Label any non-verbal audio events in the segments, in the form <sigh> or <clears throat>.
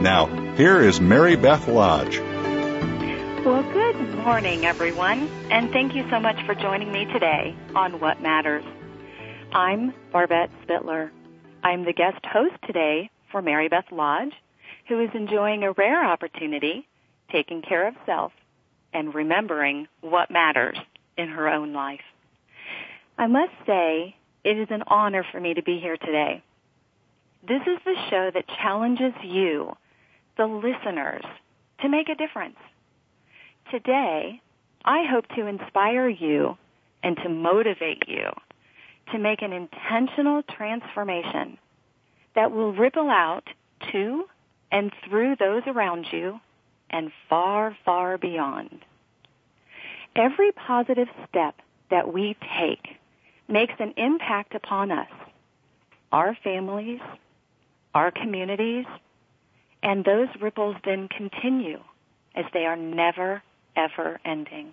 Now, here is Mary Beth Lodge. Well, good morning, everyone, and thank you so much for joining me today on What Matters. I'm Barbette Spitler. I'm the guest host today for Mary Beth Lodge, who is enjoying a rare opportunity, taking care of self, and remembering what matters in her own life. I must say, it is an honor for me to be here today. This is the show that challenges you, the listeners, to make a difference. Today, I hope to inspire you and to motivate you to make an intentional transformation that will ripple out to and through those around you and far, far beyond. Every positive step that we take makes an impact upon us, our families, our communities, and those ripples then continue as they are never, ever ending.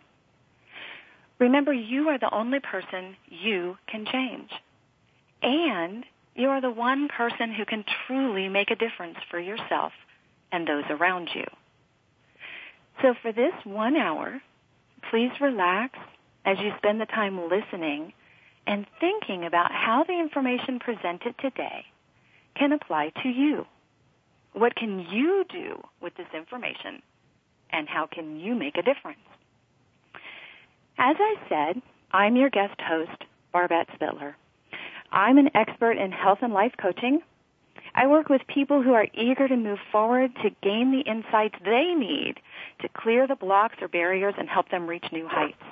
Remember, you are the only person you can change. And you are the one person who can truly make a difference for yourself and those around you. So for this one hour, please relax as you spend the time listening and thinking about how the information presented today can apply to you. What can you do with this information and how can you make a difference? As I said, I'm your guest host, Barbette Spitler. I'm an expert in health and life coaching. I work with people who are eager to move forward to gain the insights they need to clear the blocks or barriers and help them reach new heights.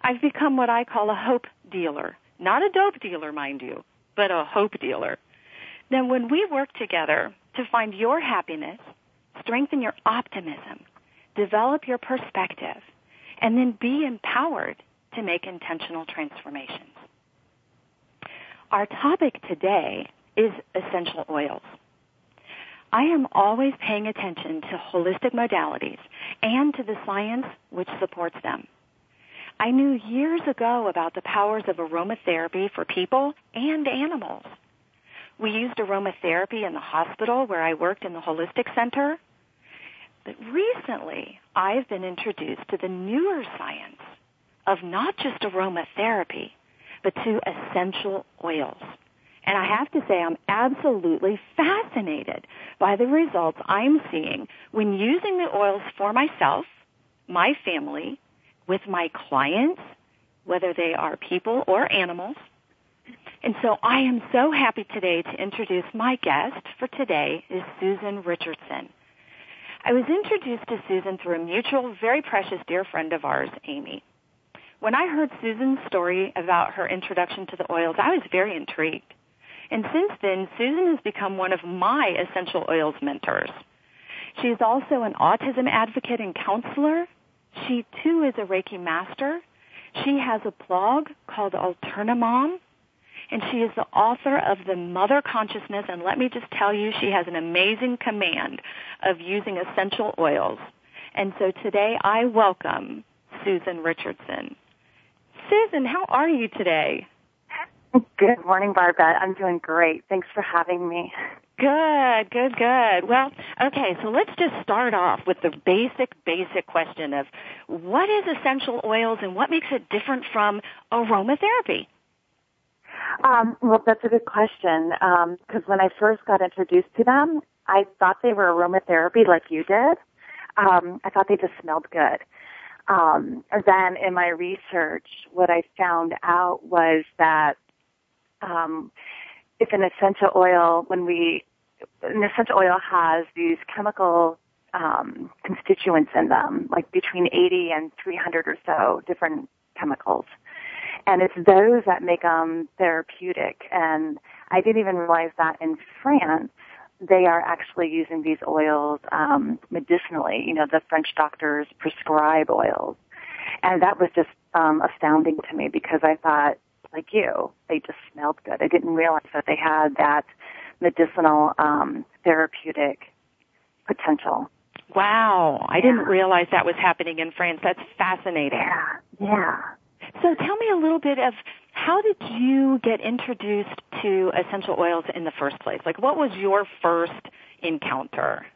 I've become what I call a hope dealer. Not a dope dealer, mind you, but a hope dealer. Now, when we work together to find your happiness, strengthen your optimism, develop your perspective, and then be empowered to make intentional transformations. Our topic today is essential oils. I am always paying attention to holistic modalities and to the science which supports them. I knew years ago about the powers of aromatherapy for people and animals. We used aromatherapy in the hospital where I worked in the holistic center. But recently, I've been introduced to the newer science of not just aromatherapy, but to essential oils. And I have to say I'm absolutely fascinated by the results I'm seeing when using the oils for myself, my family, with my clients, whether they are people or animals. And so I am so happy today to introduce my guest for today is Susan Richardson. I was introduced to Susan through a mutual, very precious dear friend of ours, Amy. When I heard Susan's story about her introduction to the oils, I was very intrigued. And since then, Susan has become one of my essential oils mentors. She is also an autism advocate and counselor. She too is a Reiki master. She has a blog called Alternamom, and she is the author of The Mother Consciousness. And let me just tell you, she has an amazing command of using essential oils. And so today I welcome Susan Richardson. Susan, how are you today? Good morning, Barbette. I'm doing great. Thanks for having me. Good, good, good. Well, okay, so let's just start off with the basic, basic question of what is essential oils and what makes it different from aromatherapy? Um, well, that's a good question. Because um, when I first got introduced to them, I thought they were aromatherapy like you did. Um, I thought they just smelled good. Um, then in my research, what I found out was that um, if an essential oil, when we, an essential oil has these chemical um, constituents in them, like between 80 and 300 or so different chemicals. And it's those that make them therapeutic. And I didn't even realize that in France, they are actually using these oils um, medicinally. You know, the French doctors prescribe oils. And that was just um, astounding to me because I thought, like you, they just smelled good. I didn't realize that they had that medicinal um, therapeutic potential. Wow, I yeah. didn't realize that was happening in France. That's fascinating. Yeah, yeah. So tell me a little bit of how did you get introduced to essential oils in the first place? Like what was your first encounter?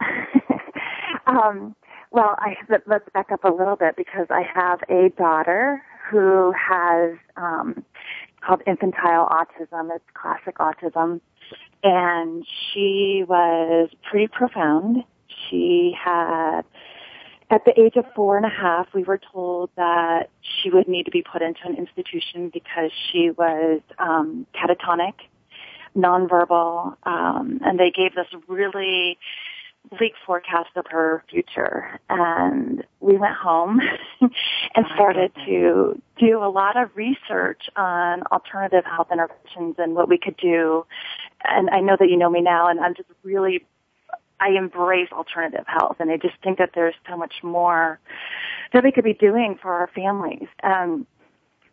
<laughs> um, well, I, let's back up a little bit because I have a daughter who has um, called infantile autism. It's classic autism, and she was pretty profound. She had at the age of four and a half, we were told that she would need to be put into an institution because she was um, catatonic, nonverbal, um, and they gave this really bleak forecast of her future. And we went home <laughs> and started to do a lot of research on alternative health interventions and what we could do. And I know that you know me now, and I'm just really I embrace alternative health and I just think that there's so much more that we could be doing for our families. Um,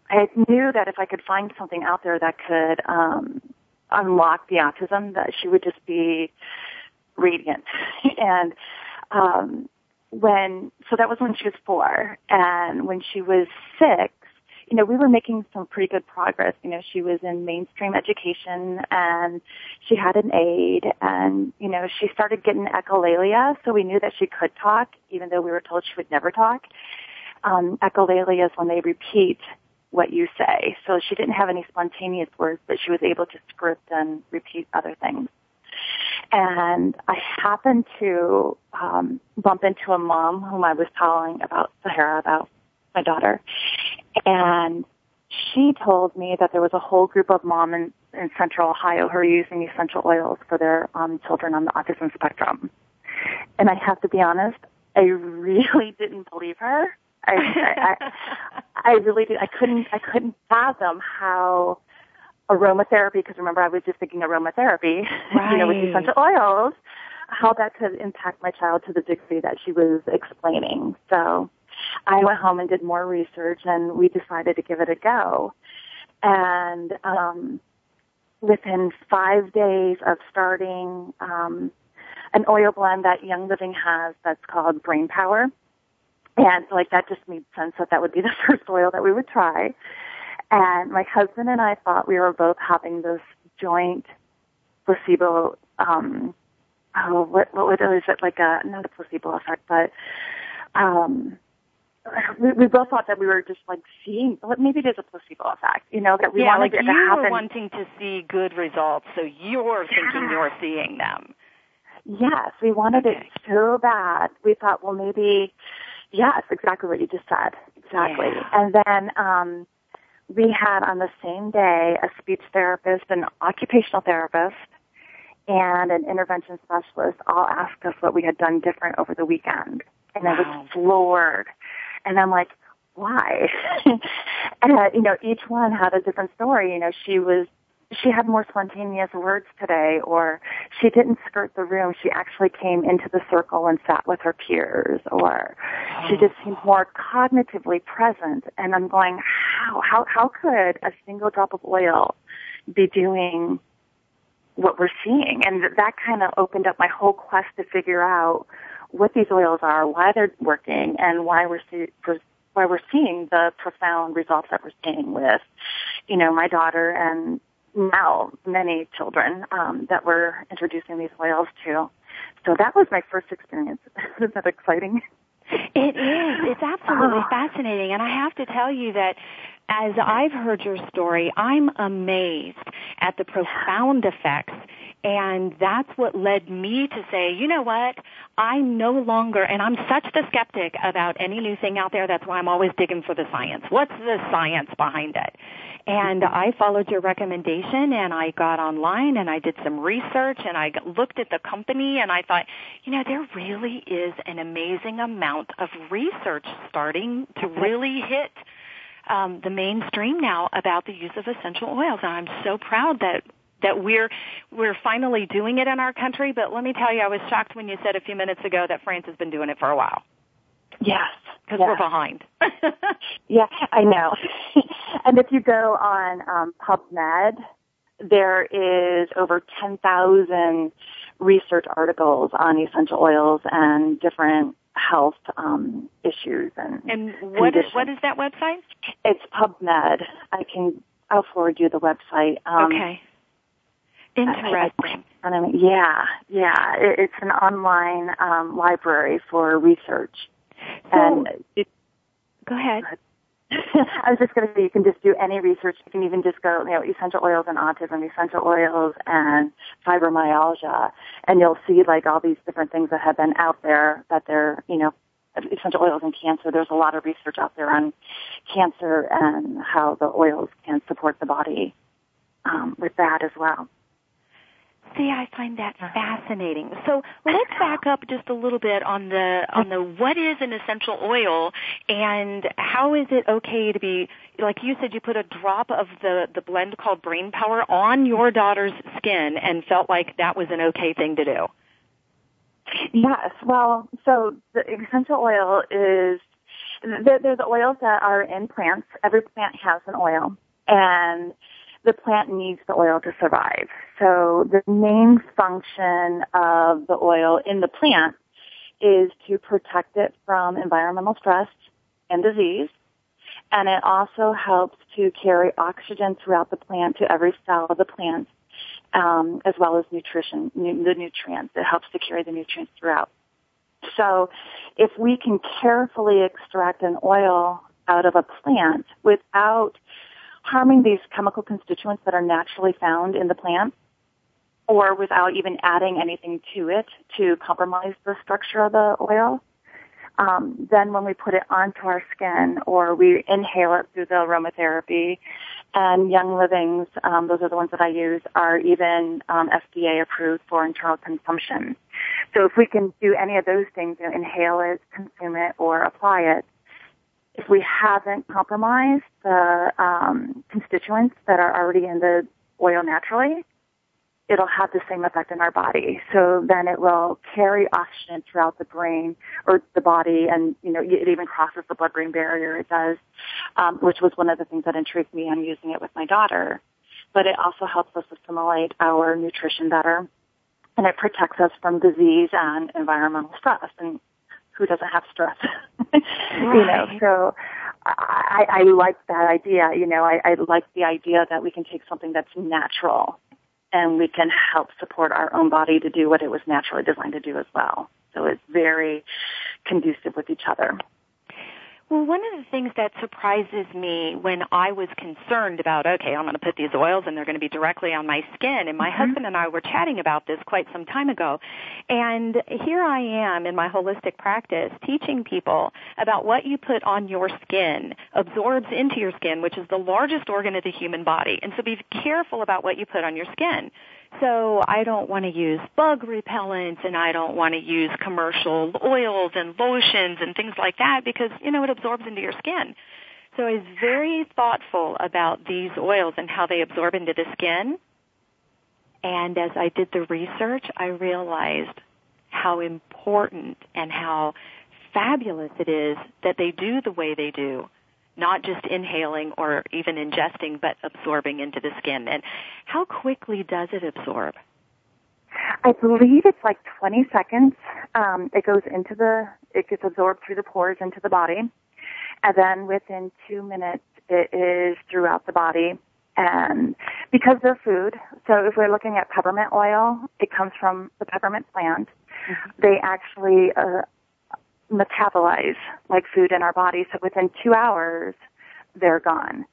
I knew that if I could find something out there that could um, unlock the autism, that she would just be radiant. <laughs> and um, when so that was when she was four, and when she was six, you know, we were making some pretty good progress. You know, she was in mainstream education and she had an aide and, you know, she started getting echolalia, so we knew that she could talk, even though we were told she would never talk. Um, echolalia is when they repeat what you say. So she didn't have any spontaneous words, but she was able to script and repeat other things. And I happened to um, bump into a mom whom I was telling about Sahara about my daughter. And she told me that there was a whole group of moms in, in central Ohio who are using essential oils for their um, children on the autism spectrum. And I have to be honest, I really <laughs> didn't believe her. I, I, I, <laughs> I really did. I couldn't, I couldn't fathom how aromatherapy, because remember I was just thinking aromatherapy, right. <laughs> you know, with essential oils, how that could impact my child to the degree that she was explaining. So I went home and did more research and we decided to give it a go. And um, within five days of starting um, an oil blend that Young Living has that's called Brain Power, and like that just made sense that that would be <laughs> the first oil that we would try. And my husband and I thought we were both having this joint placebo. Um, oh, what what was it like a not a placebo effect, but um, we, we both thought that we were just like seeing, maybe it is a placebo effect, you know, that we yeah, wanted like it to you happen. were wanting to see good results, so you're thinking yeah. you're seeing them. Yes, we wanted okay. it so bad. We thought, well, maybe, yes, exactly what you just said, exactly. Yeah. And then um, we had on the same day a speech therapist, an occupational therapist, and an intervention specialist all ask us what we had done different over the weekend. And wow. I was floored. And I'm like, why? <laughs> and, uh, you know, each one had a different story. You know, she was, she had more spontaneous words today, or she didn't skirt the room. She actually came into the circle and sat with her peers, or she just seemed more cognitively present. And I'm going, how, how, how could a single drop of oil be doing what we're seeing? And that kind of opened up my whole quest to figure out what these oils are, why they're working, and why we're see, why we're seeing the profound results that we're seeing with you know, my daughter and now many children um, that we're introducing these oils to. So that was my first experience. <laughs> Isn't that exciting? It is. It's absolutely oh. <sighs> fascinating. And I have to tell you that as I've heard your story, I'm amazed at the profound effects and that's what led me to say, you know what? I no longer, and I'm such the skeptic about any new thing out there. That's why I'm always digging for the science. What's the science behind it? And I followed your recommendation and I got online and I did some research and I looked at the company and I thought, you know, there really is an amazing amount of research starting to really hit um, the mainstream now about the use of essential oils. And I'm so proud that that we're we're finally doing it in our country. But let me tell you, I was shocked when you said a few minutes ago that France has been doing it for a while. Yes, because yes. we're behind. <laughs> yeah, I know. <laughs> and if you go on um, PubMed, there is over ten thousand research articles on essential oils and different health um, issues and and what is, what is that website? It's PubMed. I can I'll forward you the website. Um, okay. Interesting. Um, yeah, yeah. It, it's an online um, library for research. So, and it, go ahead. <laughs> I was just going to say you can just do any research. You can even just go, you know, essential oils and autism, essential oils and fibromyalgia, and you'll see like all these different things that have been out there that they're, you know, essential oils and cancer. There's a lot of research out there on cancer and how the oils can support the body um, with that as well. See, I find that uh-huh. fascinating. So let's back up just a little bit on the on the what is an essential oil and how is it okay to be like you said you put a drop of the the blend called Brain Power on your daughter's skin and felt like that was an okay thing to do. Yes. Well, so the essential oil is there's the oils that are in plants. Every plant has an oil and the plant needs the oil to survive. So the main function of the oil in the plant is to protect it from environmental stress and disease. And it also helps to carry oxygen throughout the plant to every cell of the plant, um, as well as nutrition, nu- the nutrients. It helps to carry the nutrients throughout. So if we can carefully extract an oil out of a plant without harming these chemical constituents that are naturally found in the plant or without even adding anything to it to compromise the structure of the oil. Um, then when we put it onto our skin or we inhale it through the aromatherapy and Young Livings, um, those are the ones that I use, are even um, FDA approved for internal consumption. So if we can do any of those things, you know, inhale it, consume it, or apply it, if we haven't compromised the um, constituents that are already in the oil naturally, it'll have the same effect in our body. So then it will carry oxygen throughout the brain or the body, and you know it even crosses the blood-brain barrier. It does, um, which was one of the things that intrigued me on using it with my daughter. But it also helps us assimilate our nutrition better, and it protects us from disease and environmental stress. And who doesn't have stress? <laughs> You know, so I, I like that idea. You know, I, I like the idea that we can take something that's natural and we can help support our own body to do what it was naturally designed to do as well. So it's very conducive with each other. Well, one of the things that surprises me when I was concerned about, okay, I'm going to put these oils and they're going to be directly on my skin, and my mm-hmm. husband and I were chatting about this quite some time ago, and here I am in my holistic practice teaching people about what you put on your skin absorbs into your skin, which is the largest organ of the human body, and so be careful about what you put on your skin. So I don't want to use bug repellents and I don't want to use commercial oils and lotions and things like that because, you know, it absorbs into your skin. So I was very thoughtful about these oils and how they absorb into the skin. And as I did the research, I realized how important and how fabulous it is that they do the way they do not just inhaling or even ingesting, but absorbing into the skin. And how quickly does it absorb? I believe it's like 20 seconds. Um, it goes into the, it gets absorbed through the pores into the body. And then within two minutes, it is throughout the body. And because they're food, so if we're looking at peppermint oil, it comes from the peppermint plant. Mm-hmm. They actually uh, metabolize like food in our body. So within two hours, they're gone.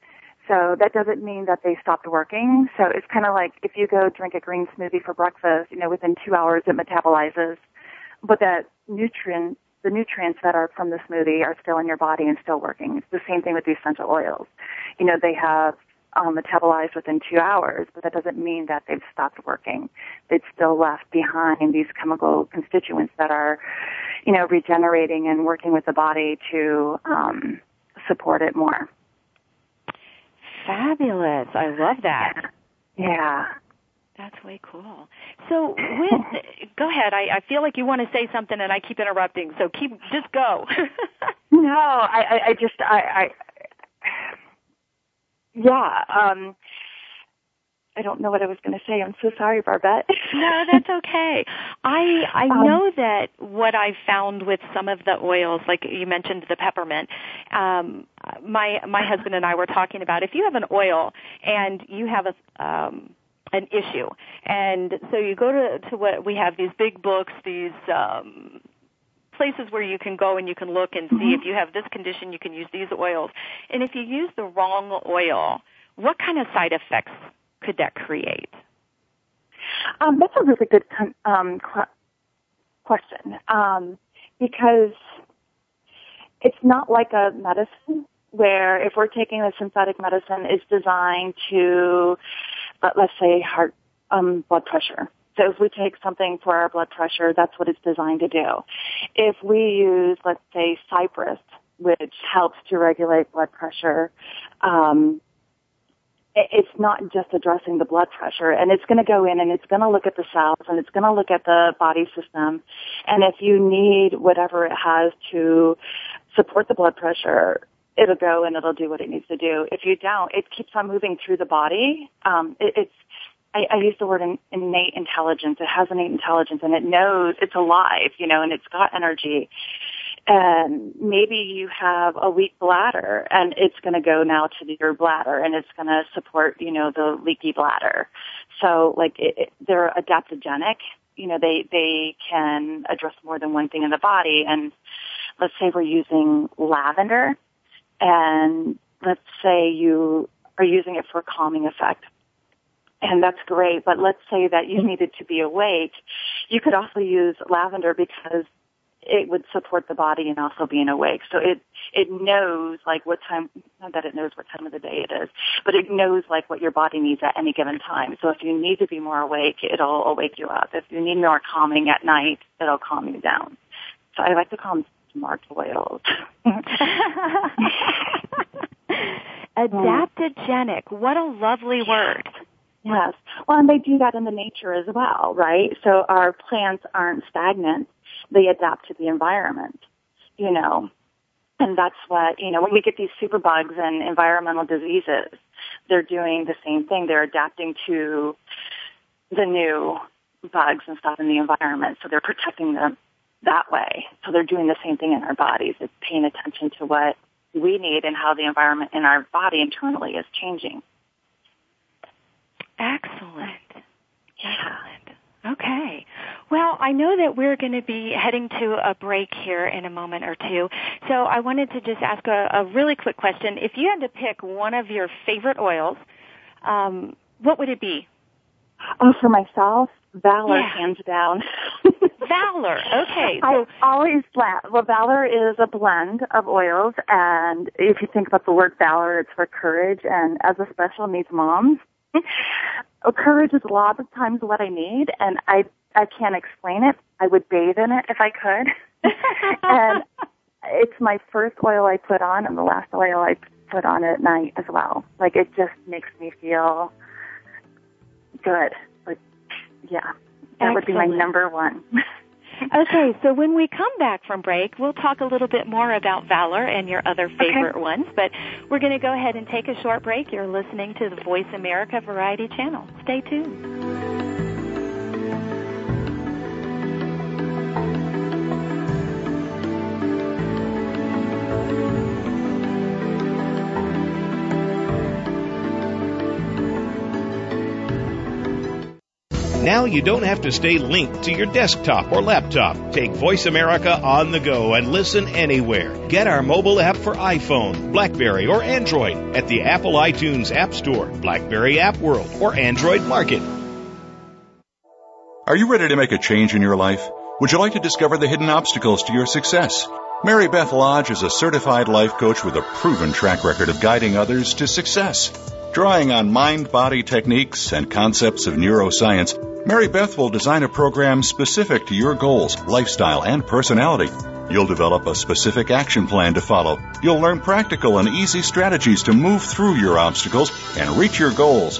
So that doesn't mean that they stopped working. So it's kind of like if you go drink a green smoothie for breakfast, you know, within two hours it metabolizes, but that nutrient, the nutrients that are from the smoothie are still in your body and still working. It's the same thing with the essential oils. You know, they have um, metabolized within two hours, but that doesn't mean that they've stopped working. They've still left behind these chemical constituents that are, you know, regenerating and working with the body to um, support it more. Fabulous. I love that. Yeah. yeah. That's way cool. So, with <laughs> go ahead. I, I feel like you want to say something, and I keep interrupting. So, keep just go. <laughs> no, I, I, I just I, I yeah. Um, I don't know what I was going to say. I'm so sorry, Barbette. no, that's okay. I I um, know that what I've found with some of the oils, like you mentioned the peppermint, um, my my husband and I were talking about if you have an oil and you have a um, an issue, and so you go to to what we have these big books, these um, places where you can go and you can look and see mm-hmm. if you have this condition, you can use these oils, and if you use the wrong oil, what kind of side effects could that create? Um, that's a really good um, question um, because it's not like a medicine where if we're taking a synthetic medicine, it's designed to, uh, let's say, heart um, blood pressure. So if we take something for our blood pressure, that's what it's designed to do. If we use, let's say, cypress, which helps to regulate blood pressure, um, it's not just addressing the blood pressure and it's going to go in and it's going to look at the cells and it's going to look at the body system. And if you need whatever it has to support the blood pressure it'll go and it'll do what it needs to do. If you don't it keeps on moving through the body. Um it, it's I, I use the word in, innate intelligence. It has innate intelligence and it knows it's alive, you know, and it's got energy and maybe you have a weak bladder and it's going to go now to your bladder and it's going to support, you know, the leaky bladder. So like it, it, they're adaptogenic. You know, they, they can address more than one thing in the body. And let's say we're using lavender and let's say you are using it for a calming effect and that's great. But let's say that you mm-hmm. needed to be awake. You could also use lavender because it would support the body and also being awake. So it it knows like what time not that it knows what time of the day it is, but it knows like what your body needs at any given time. So if you need to be more awake, it'll awake you up. If you need more calming at night, it'll calm you down. So I like to call them smart oils. <laughs> Adaptogenic. What a lovely <laughs> word. Yes. Well, and they do that in the nature as well, right? So our plants aren't stagnant they adapt to the environment, you know. And that's what, you know, when we get these superbugs and environmental diseases, they're doing the same thing. They're adapting to the new bugs and stuff in the environment. So they're protecting them that way. So they're doing the same thing in our bodies. It's paying attention to what we need and how the environment in our body internally is changing. Excellent. Excellent. Okay. Well, I know that we're going to be heading to a break here in a moment or two. So I wanted to just ask a, a really quick question. If you had to pick one of your favorite oils, um, what would it be? Oh, for myself, Valor, yeah. hands down. <laughs> Valor. Okay. So I always laugh. Well, Valor is a blend of oils, and if you think about the word Valor, it's for courage. And as a special needs mom, <laughs> courage is a lot of times what I need, and I I can't explain it. I would bathe in it if I could, <laughs> and it's my first oil I put on, and the last oil I put on at night as well. Like it just makes me feel good. Like yeah, that Excellent. would be my number one. <laughs> okay, so when we come back from break, we'll talk a little bit more about Valor and your other favorite okay. ones, but we're going to go ahead and take a short break. You're listening to the Voice America Variety Channel. Stay tuned. Now you don't have to stay linked to your desktop or laptop. Take Voice America on the go and listen anywhere. Get our mobile app for iPhone, Blackberry, or Android at the Apple iTunes App Store, Blackberry App World, or Android Market. Are you ready to make a change in your life? Would you like to discover the hidden obstacles to your success? Mary Beth Lodge is a certified life coach with a proven track record of guiding others to success. Drawing on mind body techniques and concepts of neuroscience, Mary Beth will design a program specific to your goals, lifestyle, and personality. You'll develop a specific action plan to follow. You'll learn practical and easy strategies to move through your obstacles and reach your goals.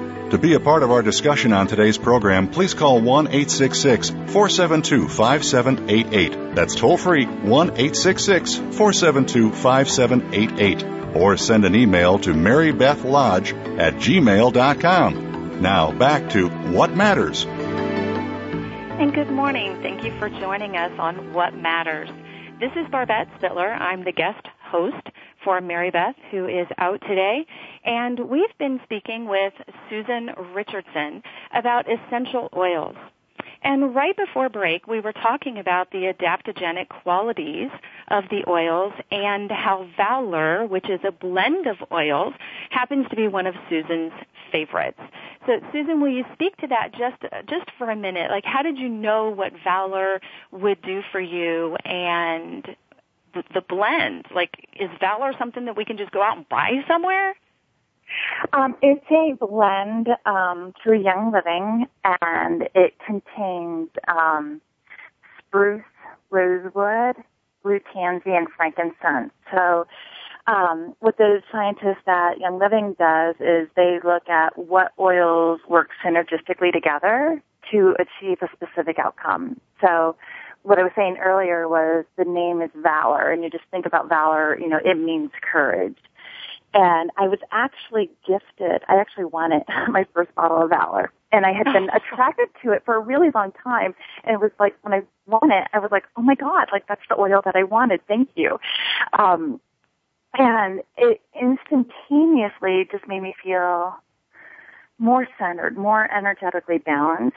To be a part of our discussion on today's program, please call 1 866 472 5788. That's toll free 1 866 472 5788. Or send an email to marybethlodge at gmail.com. Now back to What Matters. And good morning. Thank you for joining us on What Matters. This is Barbette Spitler. I'm the guest host for Mary Beth, who is out today. And we've been speaking with Susan Richardson about essential oils. And right before break, we were talking about the adaptogenic qualities of the oils and how Valor, which is a blend of oils, happens to be one of Susan's favorites. So, Susan, will you speak to that just just for a minute? Like, how did you know what Valor would do for you, and the, the blend? Like, is Valor something that we can just go out and buy somewhere? Um, it's a blend um, through Young Living, and it contains um, spruce, rosewood, blue tansy, and frankincense. So, um, what the scientists at Young Living does is they look at what oils work synergistically together to achieve a specific outcome. So, what I was saying earlier was the name is Valor, and you just think about Valor, you know, it means courage. And I was actually gifted, I actually wanted <laughs> my first bottle of Valor. And I had been <laughs> attracted to it for a really long time. And it was like, when I won it, I was like, oh my God, like that's the oil that I wanted. Thank you. Um, and it instantaneously just made me feel more centered, more energetically balanced.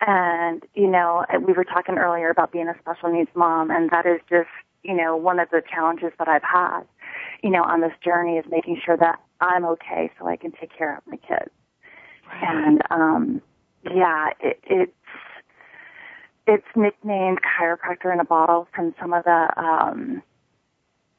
And, you know, we were talking earlier about being a special needs mom, and that is just, you know, one of the challenges that I've had you know, on this journey is making sure that I'm okay so I can take care of my kids. Right. And um yeah, it, it's it's nicknamed chiropractor in a bottle from some of the um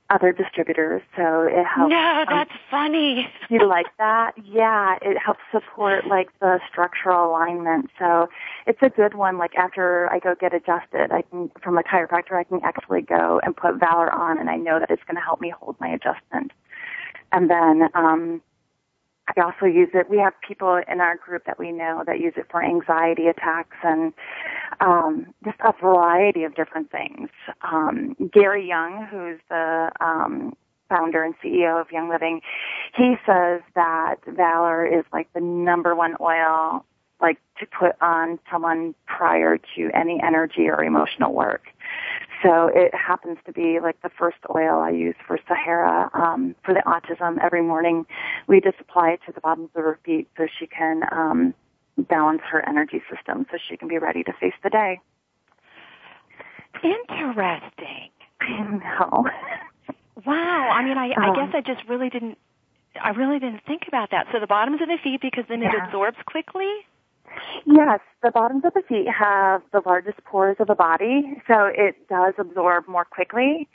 other distributors, so it helps. No, that's um, funny. <laughs> you like that? Yeah, it helps support like the structural alignment. So it's a good one. Like after I go get adjusted, I can from a chiropractor, I can actually go and put Valor on, and I know that it's going to help me hold my adjustment. And then um, I also use it. We have people in our group that we know that use it for anxiety attacks and um, just a variety of different things. Um, Gary Young, who's the um, founder and CEO of Young Living, he says that Valor is like the number one oil like to put on someone prior to any energy or emotional work. So it happens to be like the first oil I use for Sahara um, for the autism. Every morning, we just apply it to the bottoms of her feet so she can um, balance her energy system, so she can be ready to face the day. Interesting. I know. <laughs> wow. I mean, I, I um, guess I just really didn't. I really didn't think about that. So the bottoms of the feet, because then yeah. it absorbs quickly. Yes, the bottoms of the feet have the largest pores of the body, so it does absorb more quickly.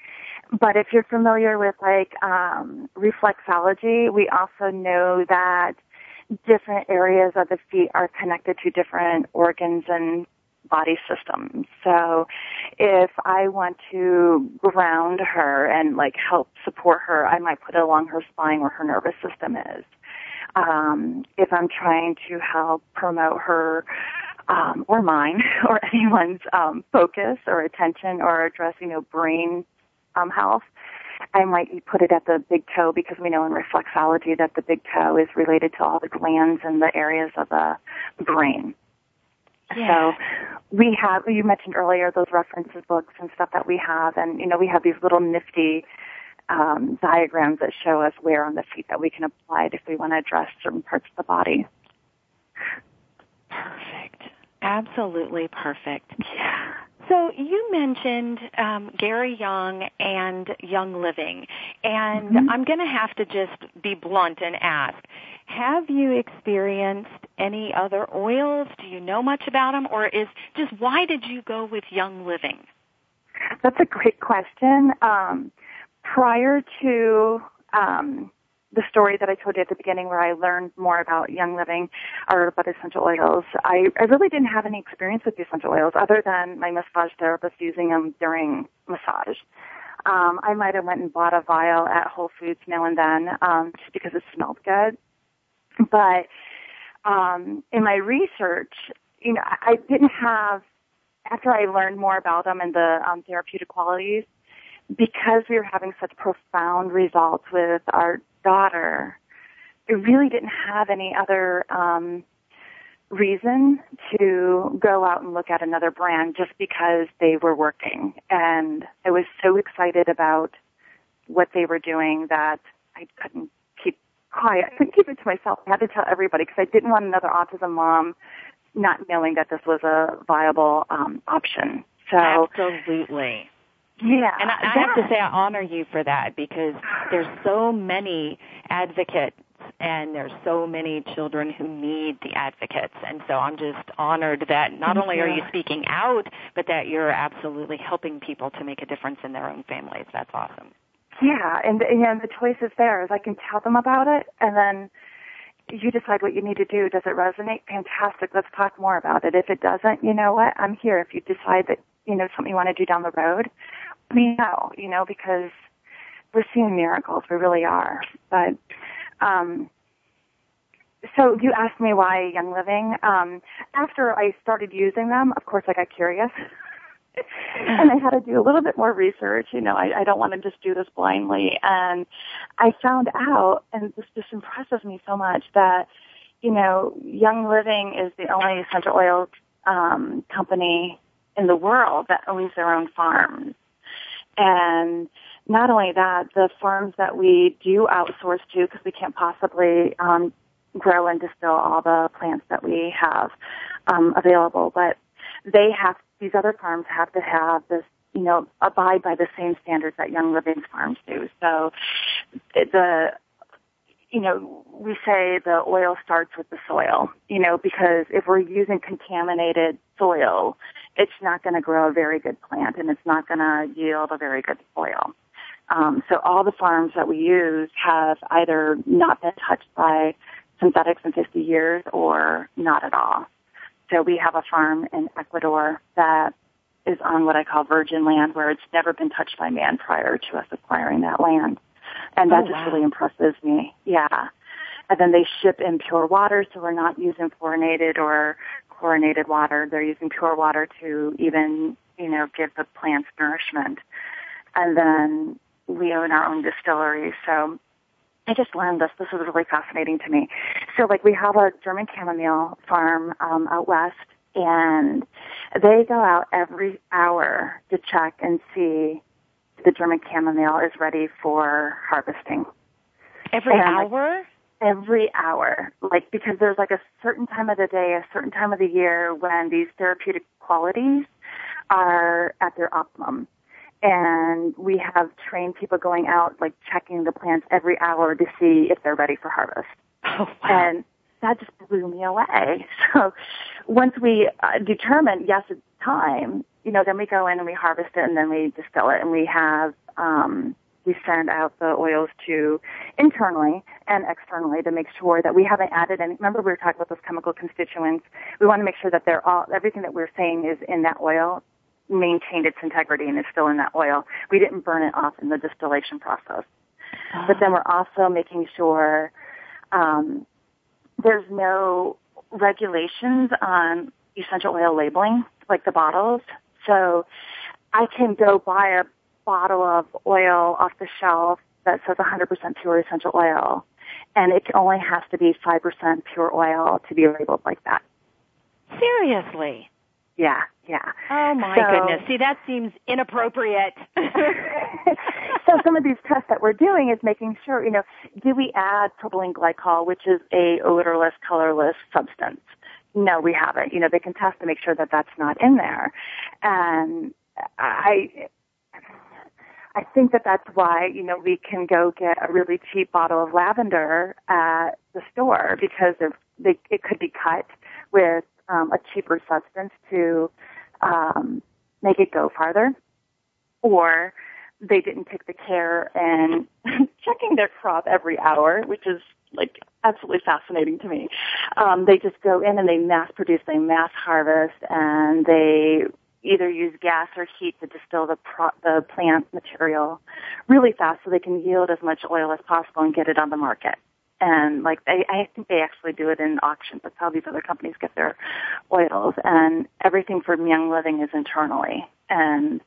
but if you're familiar with like um, reflexology, we also know that different areas of the feet are connected to different organs and body systems. So if I want to ground her and like help support her, I might put it along her spine where her nervous system is. Um, if I'm trying to help promote her um, or mine <laughs> or anyone's um, focus or attention or address, you know, brain um, health, I might put it at the big toe because we know in reflexology that the big toe is related to all the glands and the areas of the brain. Yeah. So we have, you mentioned earlier those references books and stuff that we have, and you know, we have these little nifty um, diagrams that show us where on the feet that we can apply it if we want to address certain parts of the body. Perfect. Absolutely perfect. So you mentioned um, Gary Young and Young Living, and Mhm. I'm going to have to just be blunt and ask: Have you experienced any other oils? Do you know much about them, or is just why did you go with Young Living? That's a great question. Um, prior to um, the story that I told you at the beginning, where I learned more about Young Living or about essential oils, I, I really didn't have any experience with essential oils other than my massage therapist using them during massage. Um, I might have went and bought a vial at Whole Foods now and then um, just because it smelled good. But um, in my research, you know, I I didn't have after I learned more about them and the um, therapeutic qualities, because we were having such profound results with our daughter, I really didn't have any other um, reason to go out and look at another brand just because they were working. And I was so excited about what they were doing that I couldn't keep quiet. I couldn't keep it to myself. I had to tell everybody because I didn't want another autism mom not knowing that this was a viable um, option. So Absolutely. Yeah, And I, I have to say I honor you for that because there's so many advocates and there's so many children who need the advocates. And so I'm just honored that not only are you. speaking out, but that you're absolutely helping people to make a difference in their own families. That's awesome. Yeah, and you know the choice is theirs. I can tell them about it, and then you decide what you need to do. Does it resonate? Fantastic. Let's talk more about it. If it doesn't, you know what? I'm here. If you decide that you know something you want to do down the road, me know. You know because we're seeing miracles. We really are. But um, so you asked me why Young Living. Um, after I started using them, of course, I got curious. <laughs> and I had to do a little bit more research. You know, I, I don't want to just do this blindly. And I found out, and this just impresses me so much, that, you know, Young Living is the only essential oil um, company in the world that owns their own farms. And not only that, the farms that we do outsource to, because we can't possibly um, grow and distill all the plants that we have um, available, but they have these other farms have to have this, you know, abide by the same standards that Young Living farms do. So the, you know, we say the oil starts with the soil, you know, because if we're using contaminated soil, it's not going to grow a very good plant and it's not going to yield a very good oil. Um, so all the farms that we use have either not been touched by synthetics in 50 years or not at all. So we have a farm in Ecuador that is on what I call virgin land where it's never been touched by man prior to us acquiring that land. And that Oh, just wow. really impresses me. Yeah. And then they ship in pure water, so we're not using fluorinated or chlorinated water. They're using pure water to even, you know, give the plants nourishment. And then we own our own distillery, so I just learned this. This was really fascinating to me. So, like, we have a German chamomile farm um, out west, and they go out every hour to check and see the German chamomile is ready for harvesting. Every And, like, hour? Every hour, like because there's like a certain time of the day, a certain time of the year when these therapeutic qualities are at their optimum. And we have trained people going out, like checking the plants every hour to see if they're ready for harvest. Oh, wow. And that just blew me away. <laughs> So once we uh, determined, yes, it's time, you know, then we go in and we harvest it and then we distill it and we have, um, we send out the oils to internally and externally to make sure that we haven't added any. Remember, we were talking about those chemical constituents. We want to make sure that they're all everything that we're saying is in that oil maintained its integrity and is still in that oil. We didn't burn it off in the distillation process. But then we're also making sure um, there's no regulations on essential oil labeling, like the bottles. So I can go buy a bottle of oil off the shelf that says 100% pure essential oil, and it only has to be 5% pure oil to be labeled like that. Seriously? Yeah, yeah. Oh my so, goodness. See, that seems inappropriate. <laughs> so some of these tests that we're doing is making sure, you know, do we add propylene glycol, which is a odorless, colorless substance? No, we haven't. You know, they can test to make sure that that's not in there. And I, I think that that's why, you know, we can go get a really cheap bottle of lavender at the store because they, it could be cut with um, a cheaper substance to um, make it go farther. Or they didn't take the care and <laughs> checking their crop every hour, which is like absolutely fascinating to me. Um, they just go in and they mass produce, they mass harvest, and they either use gas or heat to distill the pro- the plant material really fast so they can yield as much oil as possible and get it on the market. And like they, I think they actually do it in auctions. That's how these other companies get their oils. And everything from Young Living is internally. And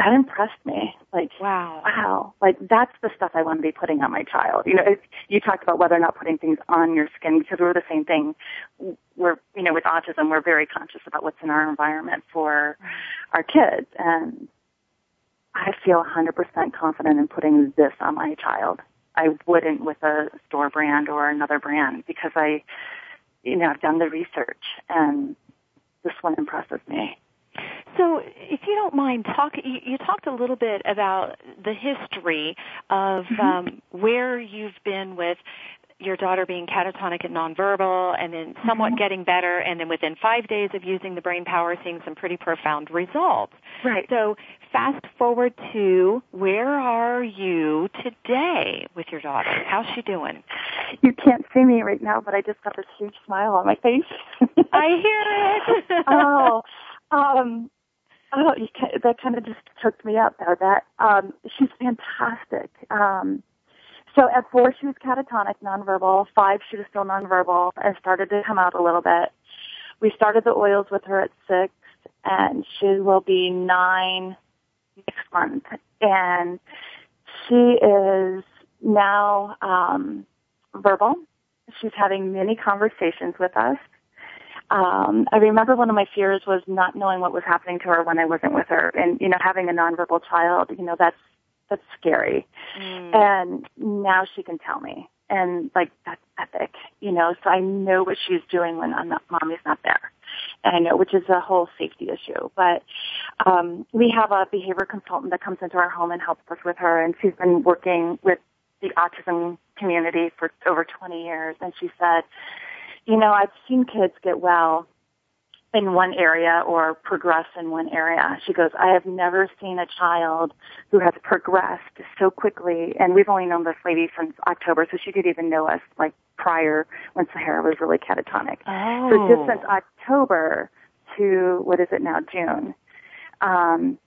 that impressed me. Like, wow, wow, like that's the stuff I want to be putting on my child. You know, if you talked about whether or not putting things on your skin because we're the same thing. We're, you know, with autism, we're very conscious about what's in our environment for our kids, and I feel 100% confident in putting this on my child. I wouldn't with a store brand or another brand because I, you know, I've done the research and this one impresses me. So, if you don't mind, talk. You, you talked a little bit about the history of mm-hmm. um, where you've been with your daughter being catatonic and nonverbal, and then somewhat mm-hmm. getting better, and then within five days of using the brain power, seeing some pretty profound results. Right. So, fast forward to where are you today with your daughter? How's she doing? You can't see me right now, but I just got this huge smile on my face. I hear it. <laughs> oh, um, oh, you can, that kind of just choked me up though. That um, she's fantastic. Um, so at four, she was catatonic, nonverbal. Five, she was still nonverbal and started to come out a little bit. We started the oils with her at six, and she will be nine next month. And she is now um, verbal. She's having many conversations with us um, I remember one of my fears was not knowing what was happening to her when I wasn't with her, and you know, having a nonverbal child, you know, that's that's scary. Mm. And now she can tell me, and like that's epic, you know. So I know what she's doing when I'm not, mommy's not there, and I know which is a whole safety issue. But um, we have a behavior consultant that comes into our home and helps us with her, and she's been working with the autism community for over 20 years, and she said you know, I've seen kids get well in one area or progress in one area. She goes, I have never seen a child who has progressed so quickly. And we've only known this lady since October, so she didn't even know us like prior when Sahara was really catatonic. Oh. So just since October to, what is it now, June, um,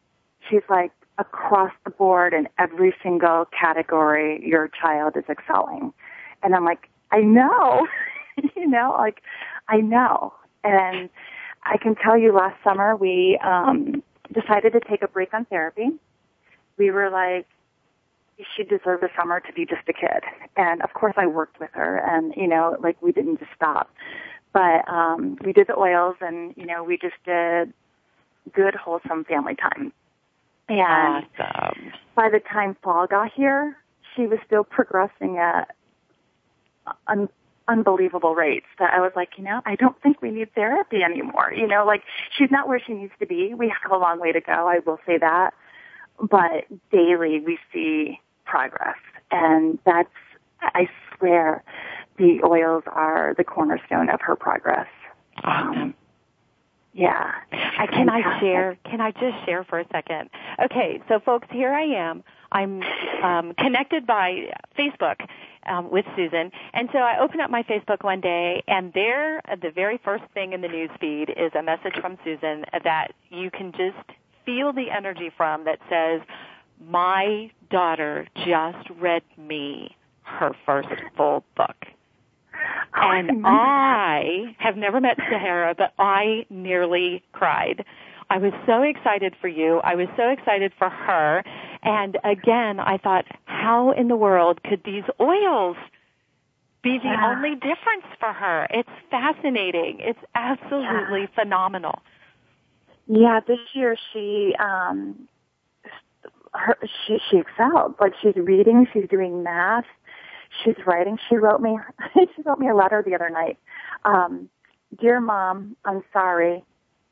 she's like across the board in every single category, your child is excelling. And I'm like, I know. <laughs> <laughs> you know, like I know. And I can tell you last summer we um decided to take a break on therapy. We were like she deserved a summer to be just a kid. And of course I worked with her and you know, like we didn't just stop. But um we did the oils and you know, we just did good wholesome family time. And awesome. by the time fall got here, she was still progressing at un- unbelievable rates that I was like, you know, I don't think we need therapy anymore. You know, like she's not where she needs to be. We have a long way to go. I will say that. But daily we see progress and that's, I swear the oils are the cornerstone of her progress. Awesome. Um, Yeah. I, can I share? Can I just share for a second? Okay, so folks, here I am. I'm um, connected by Facebook um, with Susan, and so I open up my Facebook one day, and there, the very first thing in the news feed is a message from Susan that you can just feel the energy from that says, "My daughter just read me her first full book." and I have never met Sahara, but I nearly cried. I was so excited for you. I was so excited for her. And again, I thought, how in the world could these oils be the yeah. only difference for her? It's fascinating. It's absolutely yeah. phenomenal. Yeah, this year she um her she she excelled. Like she's reading, she's doing math, she's writing. She wrote me <laughs> she wrote me a letter the other night. Um, Dear Mom, I'm sorry,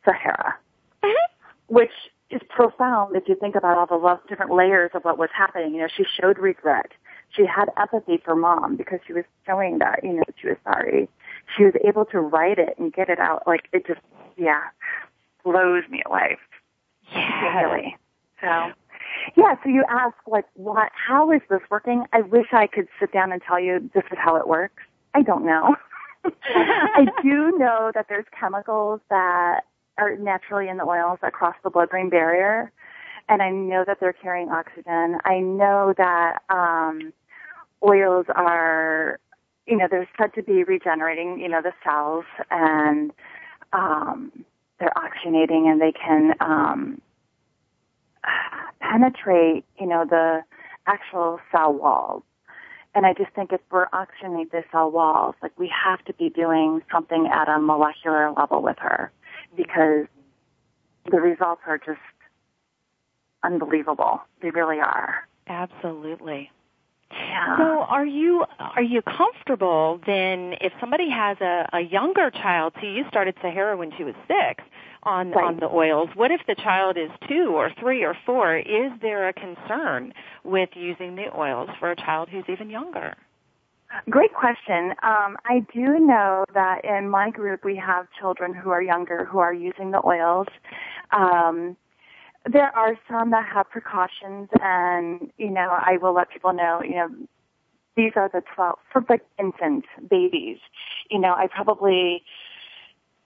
Sahara. Mm-hmm. <laughs> Which is profound if you think about all the different layers of what was happening. You know, she showed regret. She had empathy for mom because she was showing that, you know, she was sorry. She was able to write it and get it out. Like it just, yeah, blows me away. Yeah. Really. So, yeah, so you ask like, what, how is this working? I wish I could sit down and tell you this is how it works. I don't know. <laughs> I do know that there's chemicals that are naturally in the oils that cross the blood-brain barrier, and I know that they're carrying oxygen. I know that um, oils are, you know, they're said to be regenerating, you know, the cells, and um, they're oxygenating, and they can um, penetrate, you know, the actual cell walls. And I just think if we're oxygenating the cell walls, like we have to be doing something at a molecular level with her because the results are just unbelievable. They really are. Absolutely. Yeah. So are you are you comfortable then if somebody has a, a younger child, so you started Sahara when she was six on right. on the oils, what if the child is two or three or four? Is there a concern with using the oils for a child who's even younger? Great question. Um, I do know that in my group we have children who are younger who are using the oils. Um, there are some that have precautions, and you know I will let people know. You know these are the 12 for like infant babies. You know I probably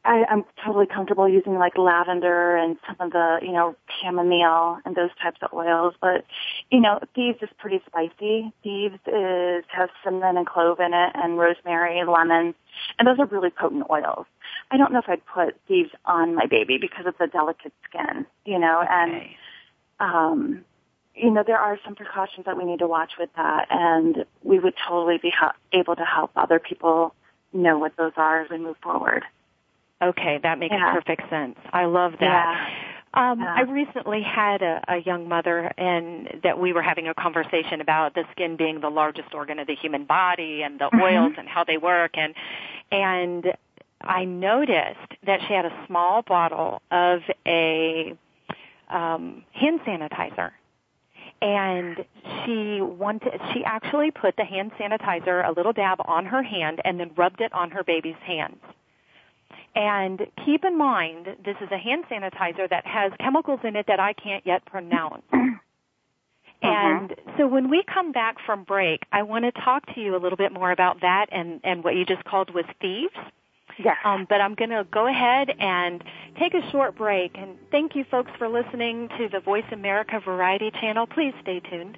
I, I'm totally comfortable using like lavender and some of the, you know, chamomile and those types of oils. But, you know, thieves is pretty spicy. Thieves is, has cinnamon and clove in it and rosemary, lemon, and those are really potent oils. I don't know if I'd put thieves on my baby because of the delicate skin, you know, and, um, you know, there are some precautions that we need to watch with that and we would totally be ha- able to help other people know what those are as we move forward. Okay, that makes yeah. perfect sense. I love that. Yeah. Um. I recently had a, a young mother, and that we were having a conversation about the skin being the largest organ of the human body, and the mm-hmm. oils and how they work, and and I noticed that she had a small bottle of a um, hand sanitizer, and she wanted she actually put the hand sanitizer a little dab on her hand and then rubbed it on her baby's hands and keep in mind, this is a hand sanitizer that has chemicals in it that I can't yet pronounce. <clears throat> And uh-huh. so when we come back from break, I want to talk to you a little bit more about that and, and what you just called was thieves. Yes. Um, but I'm going to go ahead and take a short break. And thank you folks for listening to the Voice America Variety Channel. Please stay tuned.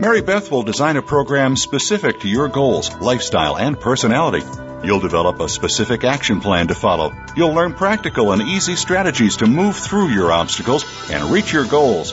Mary Beth will design a program specific to your goals, lifestyle, and personality. You'll develop a specific action plan to follow. You'll learn practical and easy strategies to move through your obstacles and reach your goals.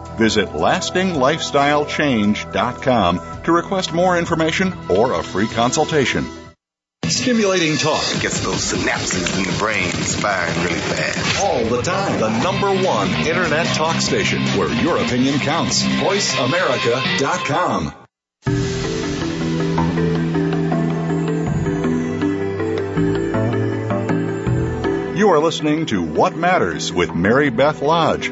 Visit lastinglifestylechange.com to request more information or a free consultation. Stimulating talk. Gets those synapses in the brain firing really fast. All the time. The number one internet talk station where your opinion counts. VoiceAmerica.com. You are listening to What Matters with Mary Beth Lodge.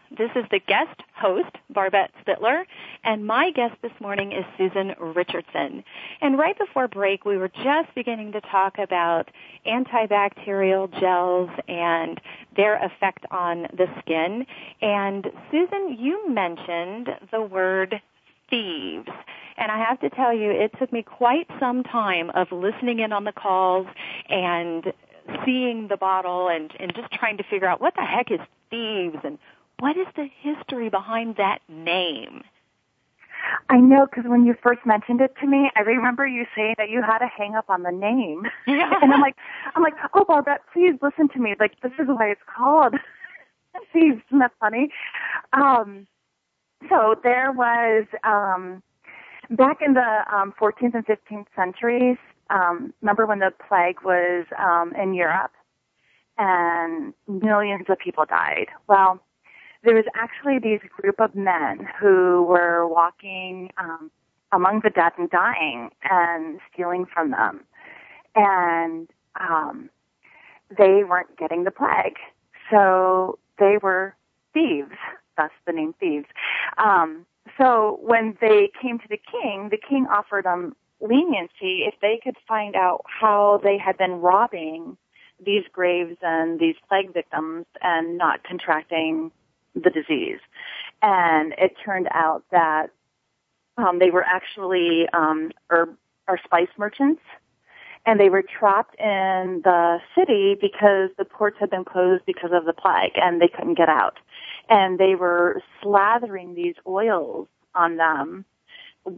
This is the guest host, Barbette Spitler, and my guest this morning is Susan Richardson. And right before break, we were just beginning to talk about antibacterial gels and their effect on the skin. And Susan, you mentioned the word thieves. And I have to tell you, it took me quite some time of listening in on the calls and seeing the bottle and, and just trying to figure out what the heck is thieves and what is the history behind that name? I know because when you first mentioned it to me, I remember you saying that you had a hang up on the name, <laughs> Yeah. and I'm like, I'm like, oh, Barbette, please listen to me. Like, this is why it's called <laughs> Thieves. Isn't that funny? Um, so there was um, back in the um, 14th and 15th centuries. Um, remember when the plague was um, in Europe, and millions of people died. Well, there was actually these group of men who were walking um, among the dead and dying and stealing from them, and um, they weren't getting the plague, so they were thieves. Thus, the name thieves. Um, so when they came to the king, the king offered them leniency if they could find out how they had been robbing these graves and these plague victims and not contracting the disease. And it turned out that um, they were actually um, herb or spice merchants, and they were trapped in the city because the ports had been closed because of the plague, and they couldn't get out. And they were slathering these oils on them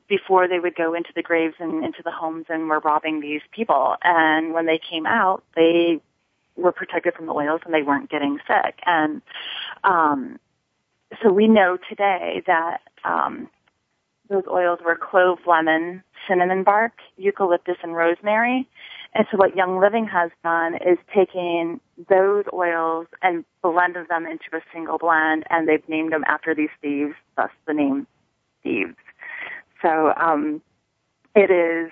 before they would go into the graves and into the homes and were robbing these people. And when they came out, they were protected from the oils and they weren't getting sick. And um, so we know today that um, those oils were clove, lemon, cinnamon bark, eucalyptus, and rosemary. And so what Young Living has done is taken those oils and blended them into a single blend, and they've named them after these thieves, thus the name thieves. So um, it is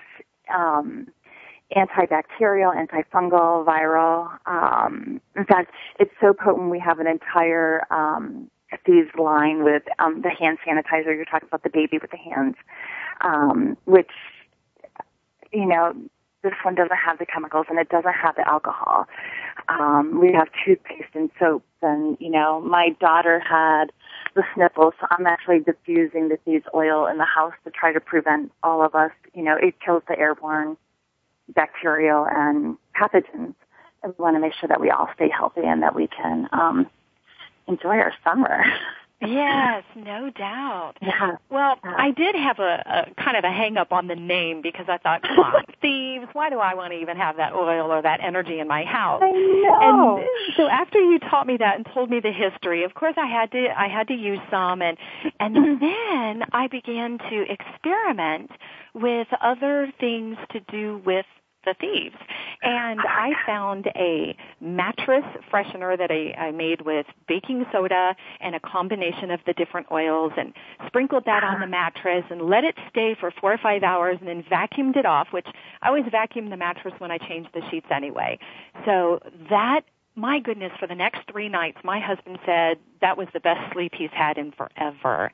um, antibacterial, antifungal, viral. Um, in fact, it's so potent we have an entire um, thieves line with um, the hand sanitizer. You're talking about the baby with the hands, um, which you know this one doesn't have the chemicals and it doesn't have the alcohol. Um, we have toothpaste and soaps, and you know my daughter had the sniffles, so I'm actually diffusing the thieves oil in the house to try to prevent all of us. You know, it kills the airborne bacterial and pathogens. And we want to make sure that we all stay healthy and that we can um, enjoy our summer. Yes, no doubt. <laughs> Yeah. Well, Yeah. I did have a, a kind of a hang up on the name because I thought, come on, <laughs> thieves, why do I want to even have that oil or that energy in my house? I know. And so after you taught me that and told me the history, of course I had to I had to use some and and mm-hmm. then I began to experiment with other things to do with the thieves. And I found a mattress freshener that I, I made with baking soda and a combination of the different oils and sprinkled that on the uh-huh. mattress and let it stay for four or five hours and then vacuumed it off, which I always vacuum the mattress when I change the sheets anyway. So that my goodness, for the next three nights, my husband said that was the best sleep he's had in forever.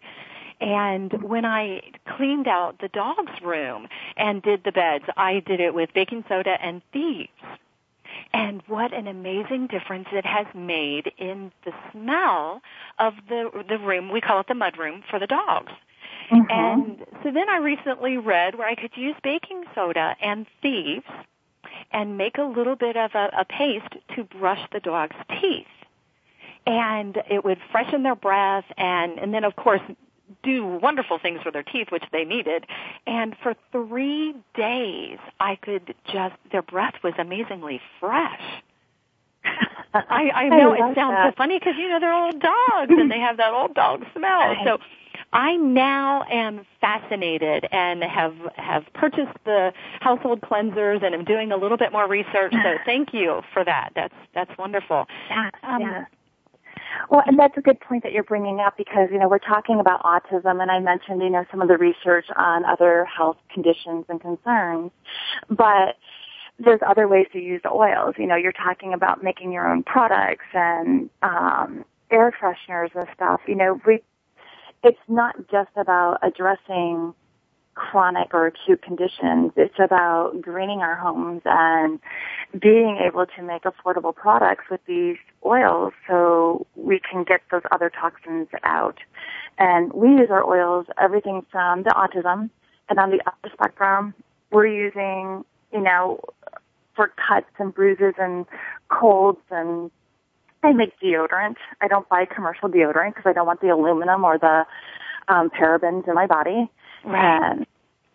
And when I cleaned out the dog's room and did the beds, I did it with baking soda and thieves. And what an amazing difference it has made in the smell of the the room. We call it the mud room for the dogs. Mm-hmm. And so then I recently read where I could use baking soda and thieves and make a little bit of a, a paste to brush the dog's teeth. And it would freshen their breath and, and then of course do wonderful things for their teeth, which they needed. And for three days, I could just, their breath was amazingly fresh. I, I <laughs> know I it sounds that. so funny because, you know, they're old dogs and they have that old dog smell. <laughs> So I now am fascinated and have, have purchased the household cleansers and am doing a little bit more research. So <laughs> thank you for that. That's, that's wonderful. Yeah, um, yeah. Well, and that's a good point that you're bringing up because, you know, we're talking about autism and I mentioned, you know, some of the research on other health conditions and concerns, but there's other ways to use the oils. You know, you're talking about making your own products and, um, air fresheners and stuff. You know, we, it's not just about addressing chronic or acute conditions. It's about greening our homes and being able to make affordable products with these oils so we can get those other toxins out. And we use our oils, everything from the autism and on the other spectrum, we're using, you know, for cuts and bruises and colds and I make deodorant. I don't buy commercial deodorant because I don't want the aluminum or the um, parabens in my body. Right. And,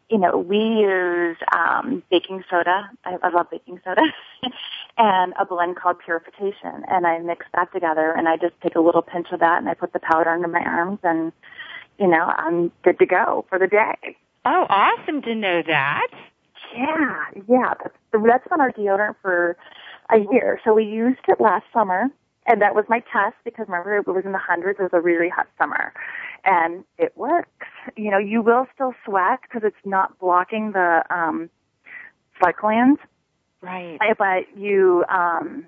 you know, we use um, baking soda. I, I love baking soda. <laughs> and a blend called Purification. And I mix that together and I just take a little pinch of that and I put the powder under my arms and, you know, I'm good to go for the day. Oh, awesome to know that. Yeah, yeah. That's, that's been our deodorant for a year. So we used it last summer and that was my test because remember it was in the hundreds. It was a really hot summer and it works. You know, you will still sweat because it's not blocking the um, sweat glands. Right. But you um,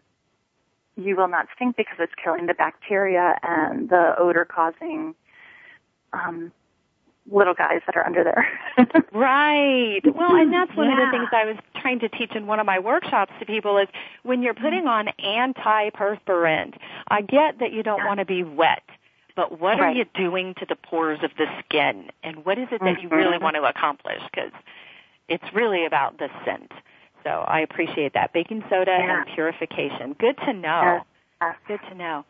you will not stink because it's killing the bacteria and the odor causing um, little guys that are under there. <laughs> right. Well, and that's one yeah. of the things I was trying to teach in one of my workshops to people is when you're putting on antiperspirant, I get that you don't yeah. want to be wet but what right. are you doing to the pores of the skin? And what is it that you really mm-hmm. want to accomplish? Because it's really about the scent. So I appreciate that. Baking soda yeah. and purification. Good to know. Yeah. Good to know.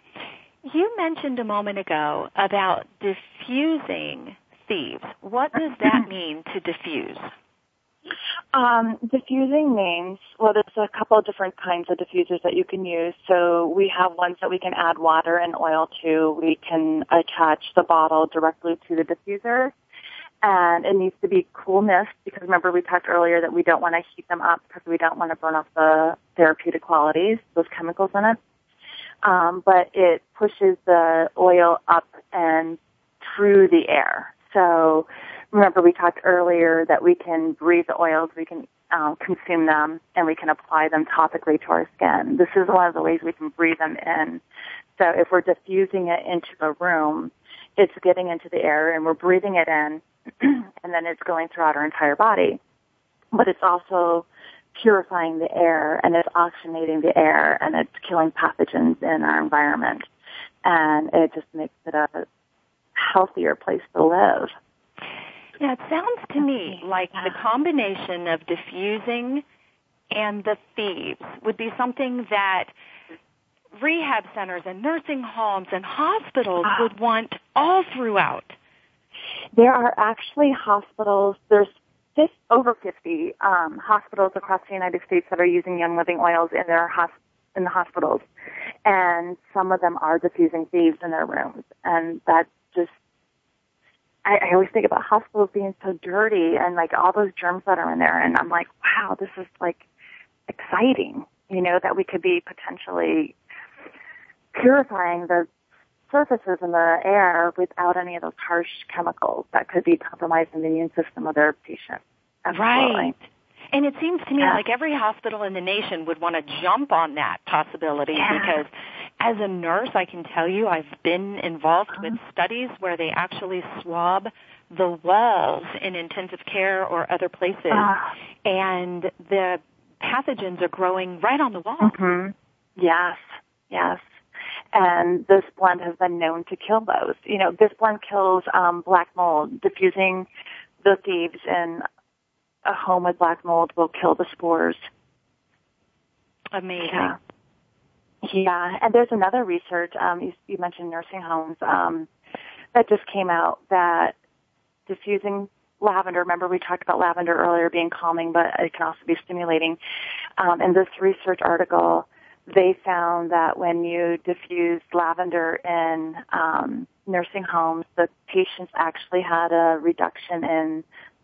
You mentioned a moment ago about diffusing thieves. What does that <clears throat> mean to diffuse? Um, diffusing means, well, there's a couple of different kinds of diffusers that you can use. So we have ones that we can add water and oil to. We can attach the bottle directly to the diffuser. And it needs to be cool mist because remember we talked earlier that we don't want to heat them up because we don't want to burn off the therapeutic qualities, those chemicals in it. Um, but it pushes the oil up and through the air. So remember we talked earlier that we can breathe the oils, we can um, consume them, and we can apply them topically to our skin. This is one of the ways we can breathe them in. So if we're diffusing it into a room, it's getting into the air and we're breathing it in, <clears throat> and then it's going throughout our entire body. But it's also purifying the air and it's oxygenating the air and it's killing pathogens in our environment. And it just makes it a healthier place to live. Yeah, it sounds to me like the combination of diffusing and the thieves would be something that rehab centers and nursing homes and hospitals ah. would want all throughout. There are actually hospitals, there's over 50 um, hospitals across the United States that are using Young Living oils in their hosp- in the hospitals, and some of them are diffusing thieves in their rooms, and that just I, I always think about hospitals being so dirty and like all those germs that are in there, and I'm like, wow, this is like exciting, you know, that we could be potentially purifying the surfaces in the air without any of those harsh chemicals that could be compromising the immune system of their patient. Absolutely. Right. And it seems to me Yeah. like every hospital in the nation would want to jump on that possibility Yeah. because as a nurse, I can tell you I've been involved with Uh-huh. studies where they actually swab the walls in intensive care or other places Ah. and the pathogens are growing right on the wall. hmm Yes, yes. And this blend has been known to kill those. You know, this blend kills um, black mold. Diffusing the thieves in a home with black mold will kill the spores. Amazing. Yeah. Yeah, and there's another research. Um, you, you mentioned nursing homes um, that just came out that diffusing lavender. Remember, we talked about lavender earlier being calming, but it can also be stimulating. Um, in this research article, they found that when you diffuse lavender in um, nursing homes, the patients actually had a reduction in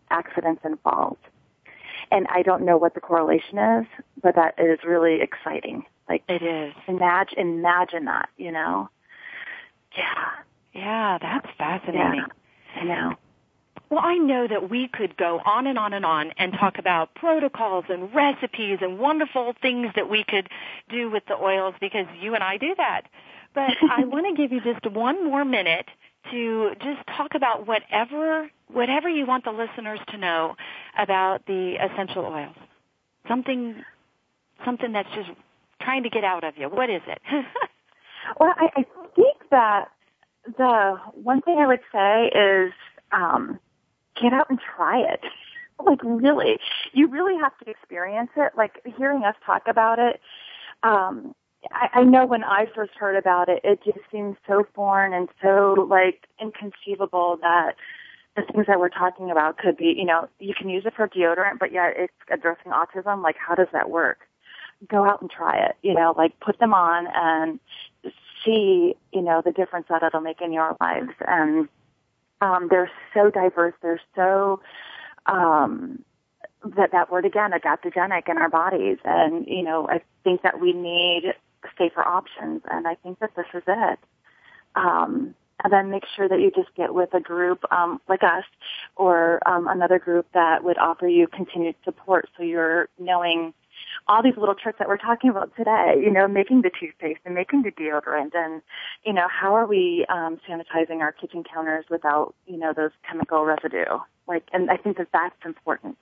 accidents and falls. And I don't know what the correlation is, but that is really exciting. Like It is. imagine imagine that, you know. Yeah. Yeah, that's fascinating. I know. Well, I know that we could go on and on and on and talk about protocols and recipes and wonderful things that we could do with the oils because you and I do that. But I <laughs> want to give you just one more minute to just talk about whatever whatever you want the listeners to know about the essential oils. Something something that's just trying to get out of you. What is it? <laughs> Well, I, I think that the one thing I would say is um, get out and try it. <laughs> like really, you really have to experience it. Like hearing us talk about it. Um, I, I know when I first heard about it, it just seemed so foreign and so like inconceivable that the things that we're talking about could be, you know, you can use it for deodorant, but yet it's addressing autism. Like, how does that work? Go out and try it. You know, like put them on and see, you know, the difference that it'll make in your lives. And um, they're so diverse. They're so um, that that word again, adaptogenic in our bodies. And you know, I think that we need safer options, and I think that this is it. Um, and then make sure that you just get with a group um, like us or um, another group that would offer you continued support, so you're knowing all these little tricks that we're talking about today, you know, making the toothpaste and making the deodorant and, you know, how are we um, sanitizing our kitchen counters without, you know, those chemical residue? Like, and I think that that's important.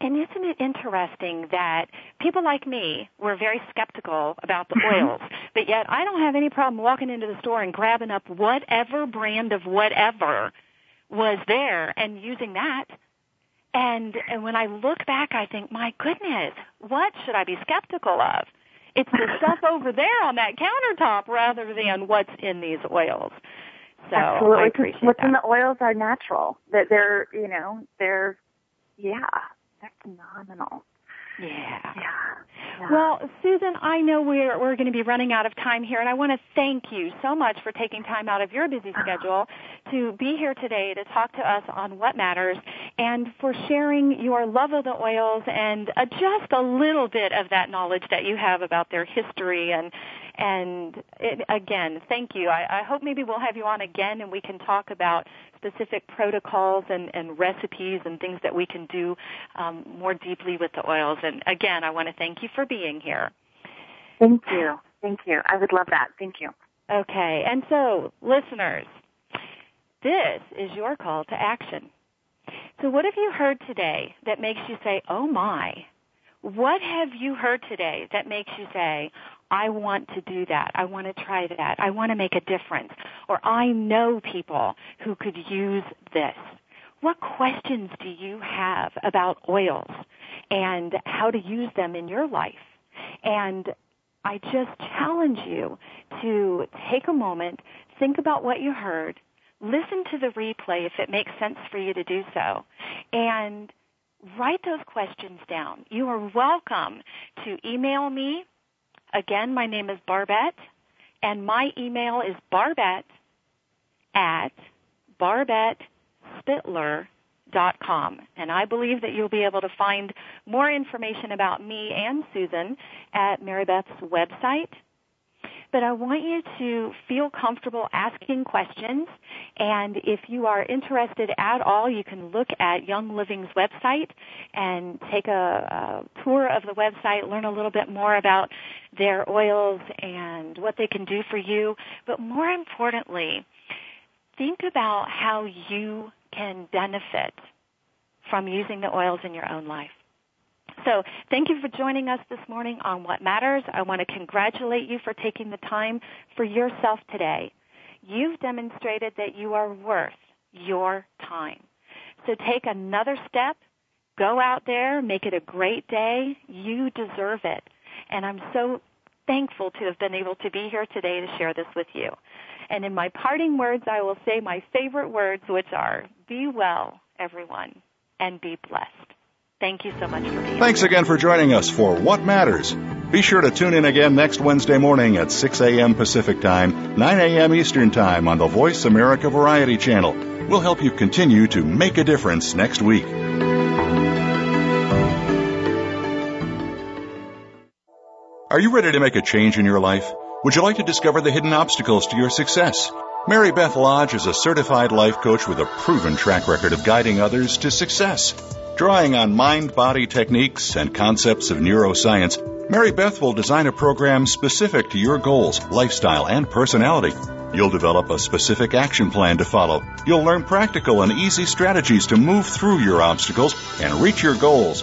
And isn't it interesting that people like me were very skeptical about the Mm-hmm. oils, but yet I don't have any problem walking into the store and grabbing up whatever brand of whatever was there and using that. And, and when I look back, I think, my goodness, what should I be skeptical of? It's the <laughs> stuff over there on that countertop rather than what's in these oils. So Absolutely. I appreciate What's that. in the oils are natural. That they're, you know, they're, yeah, they're phenomenal. Yeah. Yeah. yeah. Well, Susan, I know we're we're going to be running out of time here, and I want to thank you so much for taking time out of your busy schedule to be here today to talk to us on what matters, and for sharing your love of the oils and uh, just a little bit of that knowledge that you have about their history and and it, again, thank you. I, I hope maybe we'll have you on again, and we can talk about specific protocols and, and recipes and things that we can do um, more deeply with the oils. And again, I want to thank you for being here. Thank you. Thank you. I would love that. Thank you. Okay, and so listeners, this is your call to action. So what have you heard today that makes you say, oh my? What have you heard today that makes you say, I want to do that. I want to try that. I want to make a difference. Or I know people who could use this. What questions do you have about oils and how to use them in your life? And I just challenge you to take a moment, think about what you heard, listen to the replay if it makes sense for you to do so, and write those questions down. You are welcome to email me. Again, my name is Barbette, and my email is barbette at barbettespitler.com. And I believe that you'll be able to find more information about me and Susan at Mary Beth's website. But I want you to feel comfortable asking questions. And if you are interested at all, you can look at Young Living's website and take a, a tour of the website, learn a little bit more about their oils and what they can do for you. But more importantly, think about how you can benefit from using the oils in your own life. So thank you for joining us this morning on What Matters. I want to congratulate you for taking the time for yourself today. You've demonstrated that you are worth your time. So take another step. Go out there. Make it a great day. You deserve it. And I'm so thankful to have been able to be here today to share this with you. And in my parting words, I will say my favorite words, which are, be well, everyone, and be blessed. Thank you so much for being Thanks here. again for joining us for What Matters. Be sure to tune in again next Wednesday morning at 6 a.m. Pacific Time, 9 a.m. Eastern Time on the Voice America Variety Channel. We'll help you continue to make a difference next week. Are you ready to make a change in your life? Would you like to discover the hidden obstacles to your success? Mary Beth Lodge is a certified life coach with a proven track record of guiding others to success. Drawing on mind body techniques and concepts of neuroscience, Mary Beth will design a program specific to your goals, lifestyle, and personality. You'll develop a specific action plan to follow. You'll learn practical and easy strategies to move through your obstacles and reach your goals.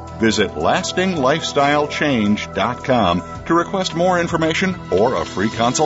Visit lastinglifestylechange.com to request more information or a free consultation.